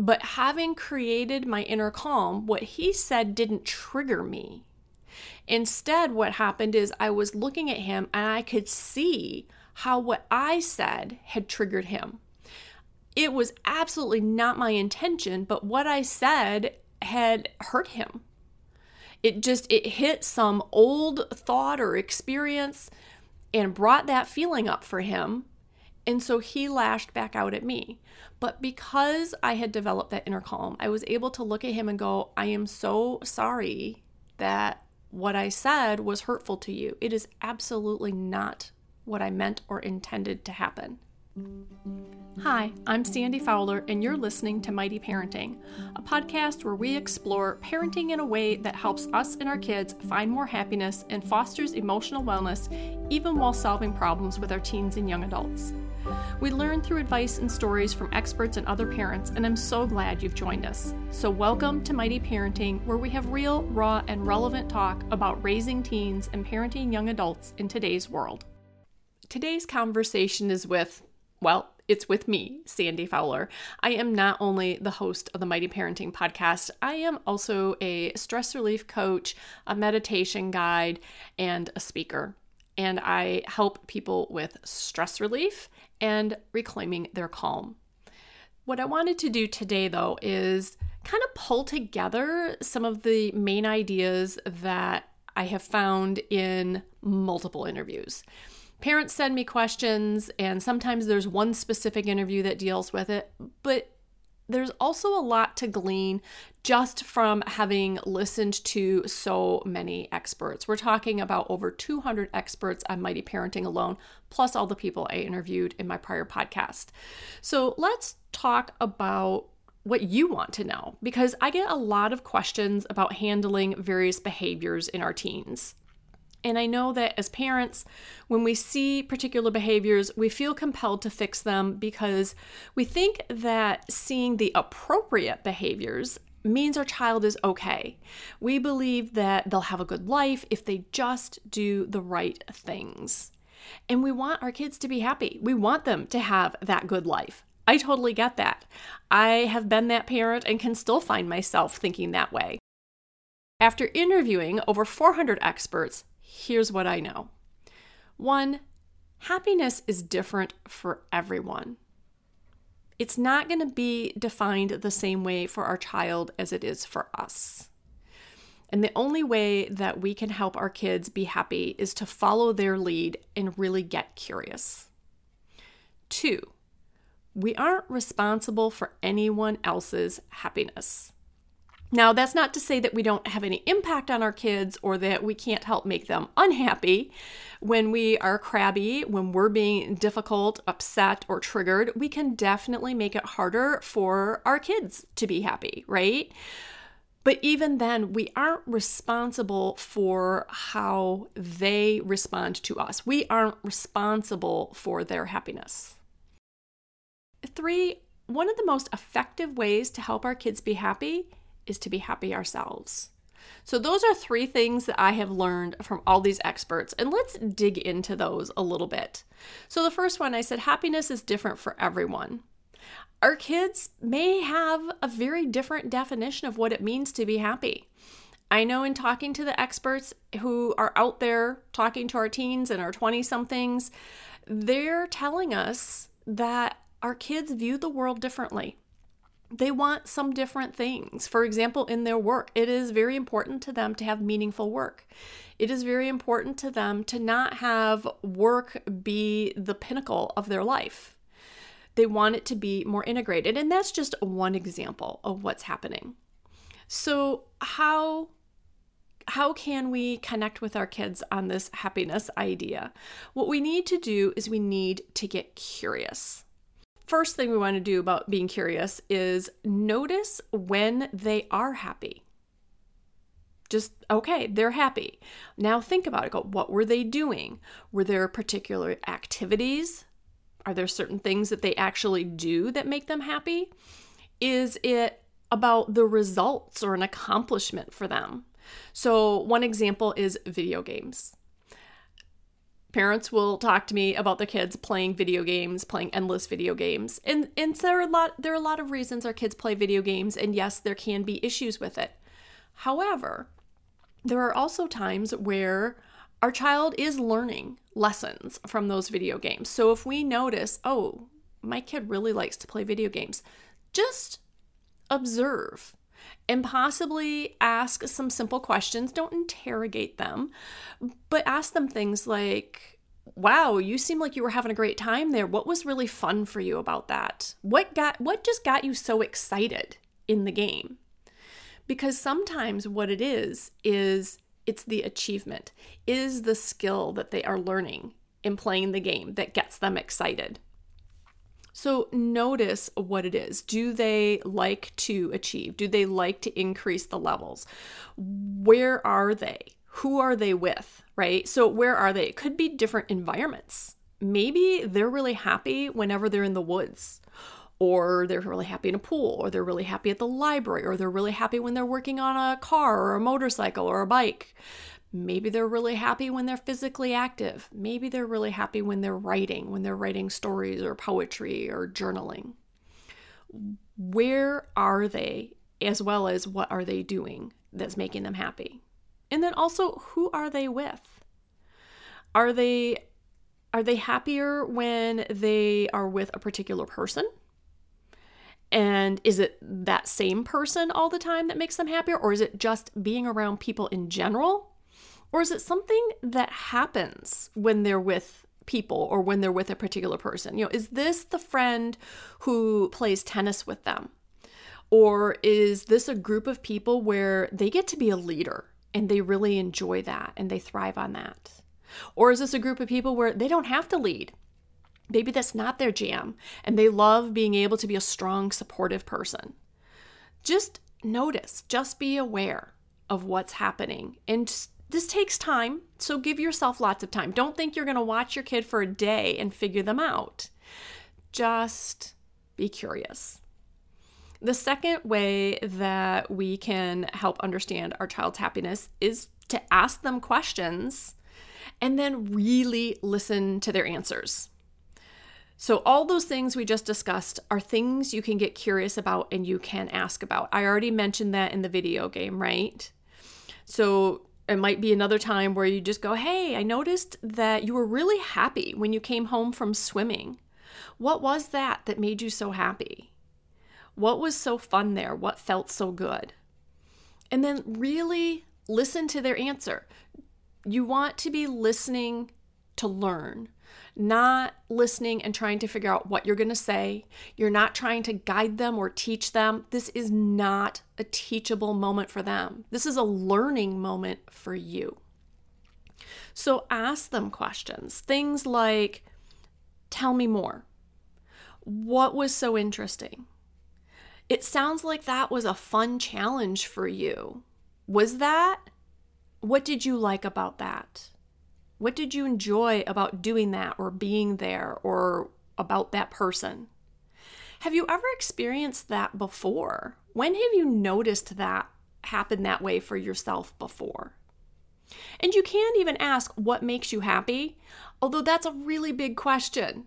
But having created my inner calm, what he said didn't trigger me. Instead, what happened is I was looking at him and I could see how what I said had triggered him. It was absolutely not my intention, but what I said had hurt him. It just it hit some old thought or experience and brought that feeling up for him. And so he lashed back out at me. But because I had developed that inner calm, I was able to look at him and go, I am so sorry that what I said was hurtful to you. It is absolutely not what I meant or intended to happen. Hi, I'm Sandy Fowler, and you're listening to Mighty Parenting, a podcast where we explore parenting in a way that helps us and our kids find more happiness and fosters emotional wellness, even while solving problems with our teens and young adults. We learn through advice and stories from experts and other parents, and I'm so glad you've joined us. So, welcome to Mighty Parenting, where we have real, raw, and relevant talk about raising teens and parenting young adults in today's world. Today's conversation is with, well, it's with me, Sandy Fowler. I am not only the host of the Mighty Parenting podcast, I am also a stress relief coach, a meditation guide, and a speaker. And I help people with stress relief and reclaiming their calm. What I wanted to do today, though, is kind of pull together some of the main ideas that I have found in multiple interviews parents send me questions, and sometimes there's one specific interview that deals with it, but there's also a lot to glean just from having listened to so many experts. We're talking about over 200 experts on Mighty Parenting alone, plus all the people I interviewed in my prior podcast. So let's talk about what you want to know because I get a lot of questions about handling various behaviors in our teens. And I know that as parents, when we see particular behaviors, we feel compelled to fix them because we think that seeing the appropriate behaviors means our child is okay. We believe that they'll have a good life if they just do the right things. And we want our kids to be happy. We want them to have that good life. I totally get that. I have been that parent and can still find myself thinking that way. After interviewing over 400 experts, here's what I know one, happiness is different for everyone. It's not going to be defined the same way for our child as it is for us. And the only way that we can help our kids be happy is to follow their lead and really get curious. Two, we aren't responsible for anyone else's happiness. Now, that's not to say that we don't have any impact on our kids or that we can't help make them unhappy. When we are crabby, when we're being difficult, upset, or triggered, we can definitely make it harder for our kids to be happy, right? But even then, we aren't responsible for how they respond to us. We aren't responsible for their happiness. Three, one of the most effective ways to help our kids be happy is to be happy ourselves. So, those are three things that I have learned from all these experts, and let's dig into those a little bit. So, the first one I said happiness is different for everyone. Our kids may have a very different definition of what it means to be happy. I know in talking to the experts who are out there talking to our teens and our 20 somethings, they're telling us that our kids view the world differently they want some different things. For example, in their work, it is very important to them to have meaningful work. It is very important to them to not have work be the pinnacle of their life. They want it to be more integrated. And that's just one example of what's happening. So, how how can we connect with our kids on this happiness idea? What we need to do is we need to get curious first thing we want to do about being curious is notice when they are happy. Just, okay, they're happy. Now think about it. Go, what were they doing? Were there particular activities? Are there certain things that they actually do that make them happy? Is it about the results or an accomplishment for them? So, one example is video games parents will talk to me about their kids playing video games, playing endless video games. And and there are a lot there are a lot of reasons our kids play video games and yes, there can be issues with it. However, there are also times where our child is learning lessons from those video games. So if we notice, oh, my kid really likes to play video games, just observe and possibly ask some simple questions. Don't interrogate them, but ask them things like, Wow, you seem like you were having a great time there. What was really fun for you about that? What got what just got you so excited in the game? Because sometimes what it is is it's the achievement, is the skill that they are learning in playing the game that gets them excited. So notice what it is. Do they like to achieve? Do they like to increase the levels? Where are they? Who are they with? Right? So, where are they? It could be different environments. Maybe they're really happy whenever they're in the woods, or they're really happy in a pool, or they're really happy at the library, or they're really happy when they're working on a car or a motorcycle or a bike. Maybe they're really happy when they're physically active. Maybe they're really happy when they're writing, when they're writing stories or poetry or journaling. Where are they, as well as what are they doing that's making them happy? And then also, who are they with? Are they are they happier when they are with a particular person? And is it that same person all the time that makes them happier? Or is it just being around people in general or is it something that happens when they're with people or when they're with a particular person? You know, is this the friend who plays tennis with them? Or is this a group of people where they get to be a leader and they really enjoy that and they thrive on that? Or is this a group of people where they don't have to lead? Maybe that's not their jam and they love being able to be a strong, supportive person. Just notice, just be aware of what's happening and this takes time, so give yourself lots of time. Don't think you're going to watch your kid for a day and figure them out. Just be curious. The second way that we can help understand our child's happiness is to ask them questions and then really listen to their answers. So, all those things we just discussed are things you can get curious about and you can ask about. I already mentioned that in the video game, right? So, it might be another time where you just go, Hey, I noticed that you were really happy when you came home from swimming. What was that that made you so happy? What was so fun there? What felt so good? And then really listen to their answer. You want to be listening to learn, not listening and trying to figure out what you're going to say. You're not trying to guide them or teach them. This is not a teachable moment for them. This is a learning moment for you. So ask them questions. Things like, Tell me more. What was so interesting? It sounds like that was a fun challenge for you. Was that? What did you like about that? What did you enjoy about doing that or being there or about that person? Have you ever experienced that before? When have you noticed that happen that way for yourself before? And you can't even ask what makes you happy, although that's a really big question.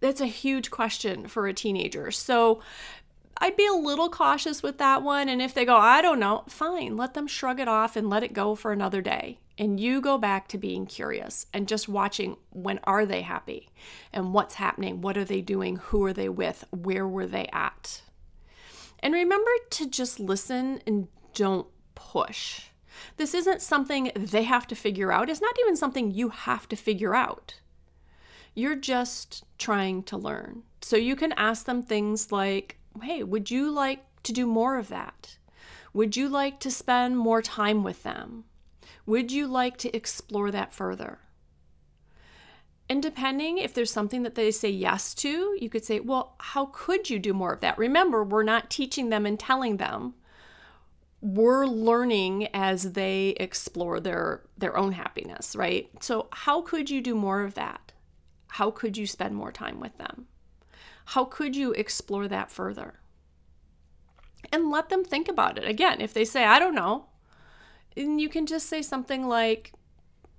That's a huge question for a teenager. So I'd be a little cautious with that one. And if they go, I don't know, fine, let them shrug it off and let it go for another day. And you go back to being curious and just watching when are they happy and what's happening, what are they doing, who are they with, where were they at. And remember to just listen and don't push. This isn't something they have to figure out. It's not even something you have to figure out. You're just trying to learn. So you can ask them things like, hey, would you like to do more of that? Would you like to spend more time with them? Would you like to explore that further? And depending if there's something that they say yes to, you could say, well, how could you do more of that? Remember, we're not teaching them and telling them. We're learning as they explore their their own happiness, right? So, how could you do more of that? How could you spend more time with them? How could you explore that further? And let them think about it. Again, if they say, I don't know, and you can just say something like,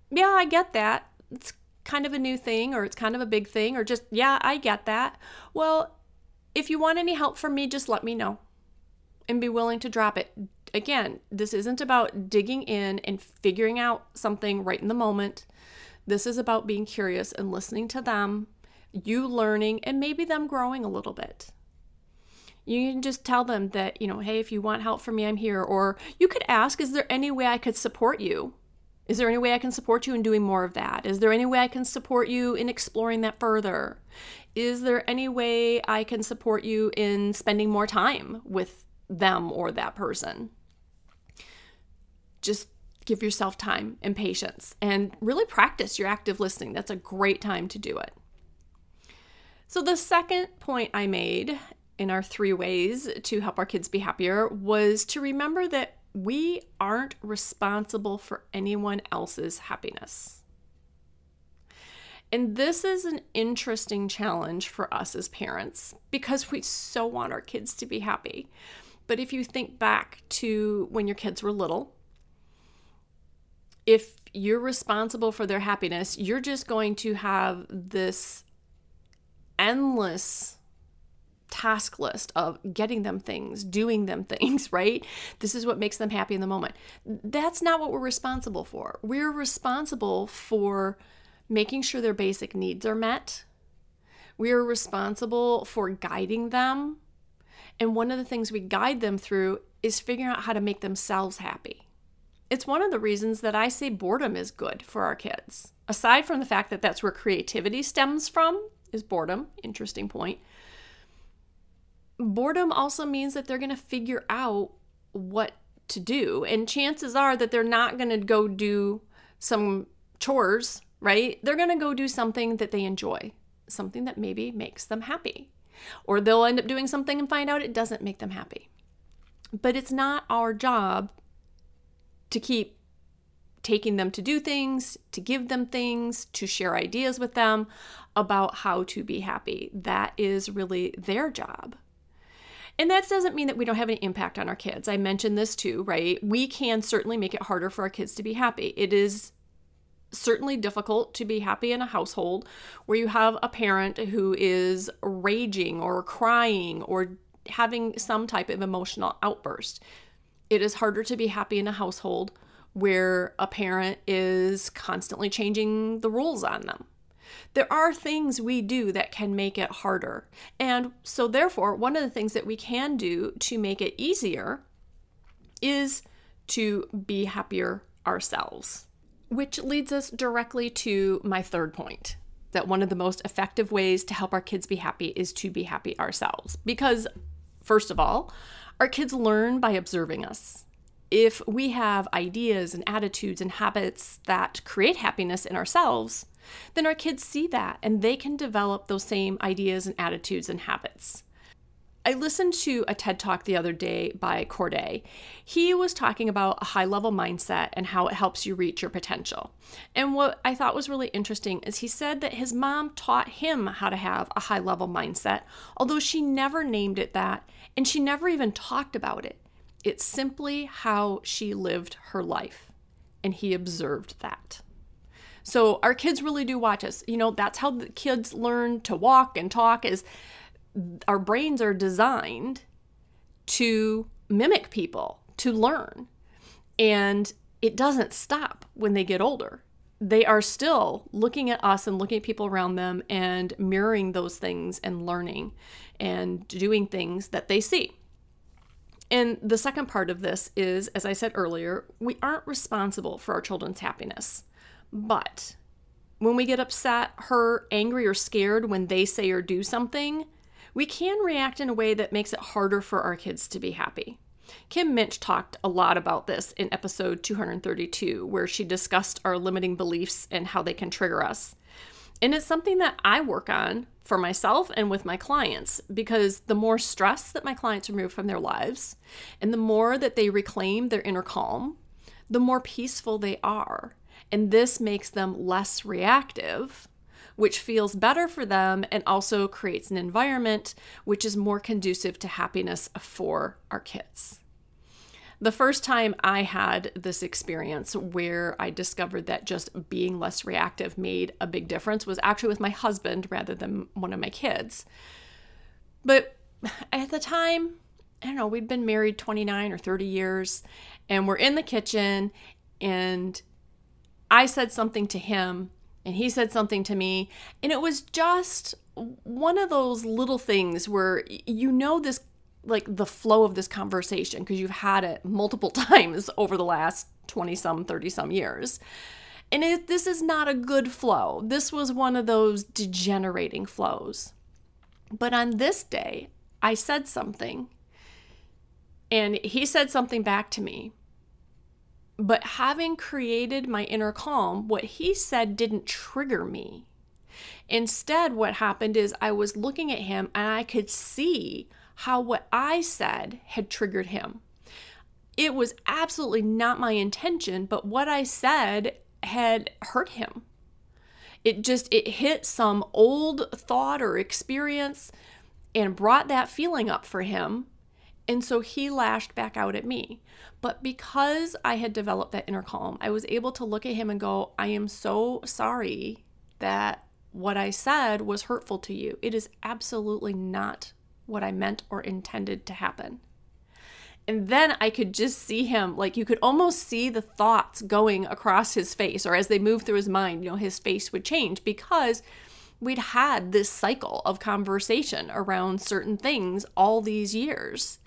Yeah, I get that. It's kind of a new thing or it's kind of a big thing or just, yeah, I get that. Well, if you want any help from me, just let me know and be willing to drop it. Again, this isn't about digging in and figuring out something right in the moment. This is about being curious and listening to them, you learning, and maybe them growing a little bit. You can just tell them that, you know, hey, if you want help from me, I'm here. Or you could ask, is there any way I could support you? Is there any way I can support you in doing more of that? Is there any way I can support you in exploring that further? Is there any way I can support you in spending more time with them or that person? Just give yourself time and patience and really practice your active listening. That's a great time to do it. So, the second point I made in our three ways to help our kids be happier was to remember that we aren't responsible for anyone else's happiness. And this is an interesting challenge for us as parents because we so want our kids to be happy. But if you think back to when your kids were little, if you're responsible for their happiness, you're just going to have this endless task list of getting them things, doing them things, right? This is what makes them happy in the moment. That's not what we're responsible for. We're responsible for making sure their basic needs are met. We are responsible for guiding them. And one of the things we guide them through is figuring out how to make themselves happy. It's one of the reasons that I say boredom is good for our kids. Aside from the fact that that's where creativity stems from, is boredom. Interesting point. Boredom also means that they're going to figure out what to do. And chances are that they're not going to go do some chores, right? They're going to go do something that they enjoy, something that maybe makes them happy. Or they'll end up doing something and find out it doesn't make them happy. But it's not our job to keep taking them to do things, to give them things, to share ideas with them about how to be happy. That is really their job. And that doesn't mean that we don't have any impact on our kids. I mentioned this too, right? We can certainly make it harder for our kids to be happy. It is certainly difficult to be happy in a household where you have a parent who is raging or crying or having some type of emotional outburst. It is harder to be happy in a household where a parent is constantly changing the rules on them. There are things we do that can make it harder. And so, therefore, one of the things that we can do to make it easier is to be happier ourselves. Which leads us directly to my third point that one of the most effective ways to help our kids be happy is to be happy ourselves. Because, first of all, our kids learn by observing us. If we have ideas and attitudes and habits that create happiness in ourselves, then our kids see that and they can develop those same ideas and attitudes and habits. I listened to a TED talk the other day by Corday. He was talking about a high level mindset and how it helps you reach your potential. And what I thought was really interesting is he said that his mom taught him how to have a high level mindset, although she never named it that and she never even talked about it. It's simply how she lived her life. And he observed that. So our kids really do watch us. You know, that's how the kids learn to walk and talk is our brains are designed to mimic people, to learn. And it doesn't stop when they get older. They are still looking at us and looking at people around them and mirroring those things and learning and doing things that they see. And the second part of this is, as I said earlier, we aren't responsible for our children's happiness. But when we get upset, hurt, angry, or scared when they say or do something, we can react in a way that makes it harder for our kids to be happy. Kim Minch talked a lot about this in episode 232, where she discussed our limiting beliefs and how they can trigger us. And it's something that I work on for myself and with my clients because the more stress that my clients remove from their lives and the more that they reclaim their inner calm, the more peaceful they are. And this makes them less reactive, which feels better for them and also creates an environment which is more conducive to happiness for our kids. The first time I had this experience where I discovered that just being less reactive made a big difference was actually with my husband rather than one of my kids. But at the time, I don't know, we'd been married 29 or 30 years, and we're in the kitchen, and I said something to him, and he said something to me, and it was just one of those little things where you know this like the flow of this conversation because you've had it multiple times over the last 20 some 30 some years. And it, this is not a good flow. This was one of those degenerating flows. But on this day i said something and he said something back to me but having created my inner calm what he said didn't trigger me instead what happened is i was looking at him and i could see how what I said had triggered him. It was absolutely not my intention, but what I said had hurt him. It just it hit some old thought or experience and brought that feeling up for him. And so he lashed back out at me. But because I had developed that inner calm, I was able to look at him and go, I am so sorry that what I said was hurtful to you. It is absolutely not what I meant or intended to happen. And then I could just see him, like you could almost see the thoughts going across his face, or as they move through his mind, you know, his face would change because we'd had this cycle of conversation around certain things all these years.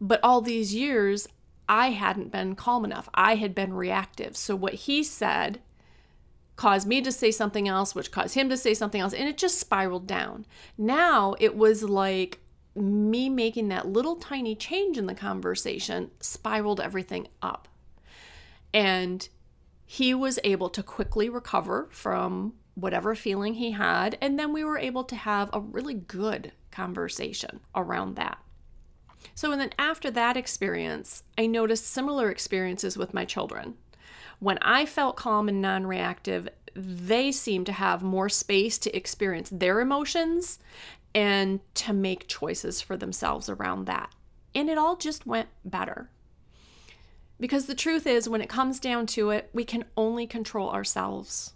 But all these years, I hadn't been calm enough. I had been reactive. So what he said caused me to say something else, which caused him to say something else, and it just spiraled down. Now it was like me making that little tiny change in the conversation spiraled everything up. And he was able to quickly recover from whatever feeling he had. And then we were able to have a really good conversation around that. So, and then after that experience, I noticed similar experiences with my children. When I felt calm and non reactive, they seemed to have more space to experience their emotions and to make choices for themselves around that. And it all just went better. Because the truth is, when it comes down to it, we can only control ourselves.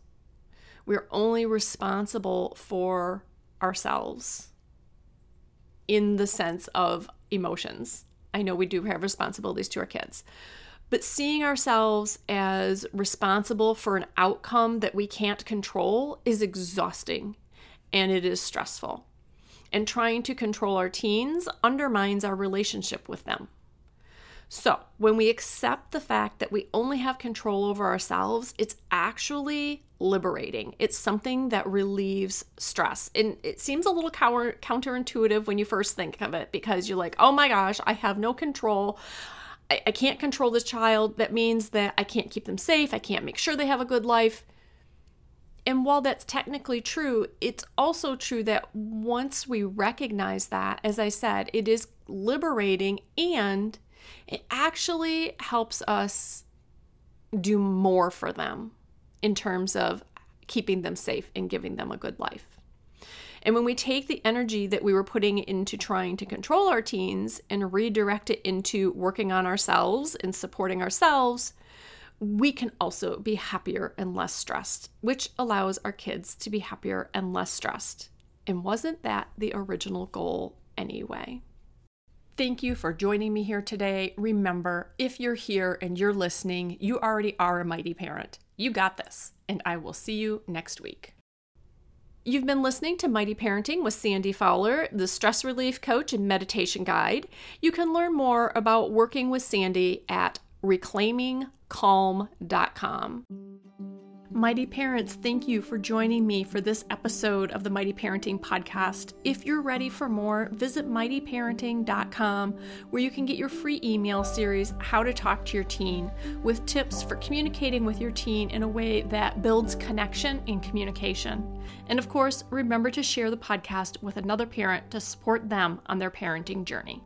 We're only responsible for ourselves in the sense of emotions. I know we do have responsibilities to our kids, but seeing ourselves as responsible for an outcome that we can't control is exhausting and it is stressful. And trying to control our teens undermines our relationship with them. So, when we accept the fact that we only have control over ourselves, it's actually liberating. It's something that relieves stress. And it seems a little counter, counterintuitive when you first think of it because you're like, oh my gosh, I have no control. I, I can't control this child. That means that I can't keep them safe. I can't make sure they have a good life. And while that's technically true, it's also true that once we recognize that, as I said, it is liberating and it actually helps us do more for them in terms of keeping them safe and giving them a good life. And when we take the energy that we were putting into trying to control our teens and redirect it into working on ourselves and supporting ourselves, we can also be happier and less stressed, which allows our kids to be happier and less stressed. And wasn't that the original goal anyway? Thank you for joining me here today. Remember, if you're here and you're listening, you already are a mighty parent. You got this, and I will see you next week. You've been listening to Mighty Parenting with Sandy Fowler, the stress relief coach and meditation guide. You can learn more about working with Sandy at reclaimingcalm.com. Mighty parents, thank you for joining me for this episode of the Mighty Parenting Podcast. If you're ready for more, visit mightyparenting.com where you can get your free email series, How to Talk to Your Teen, with tips for communicating with your teen in a way that builds connection and communication. And of course, remember to share the podcast with another parent to support them on their parenting journey.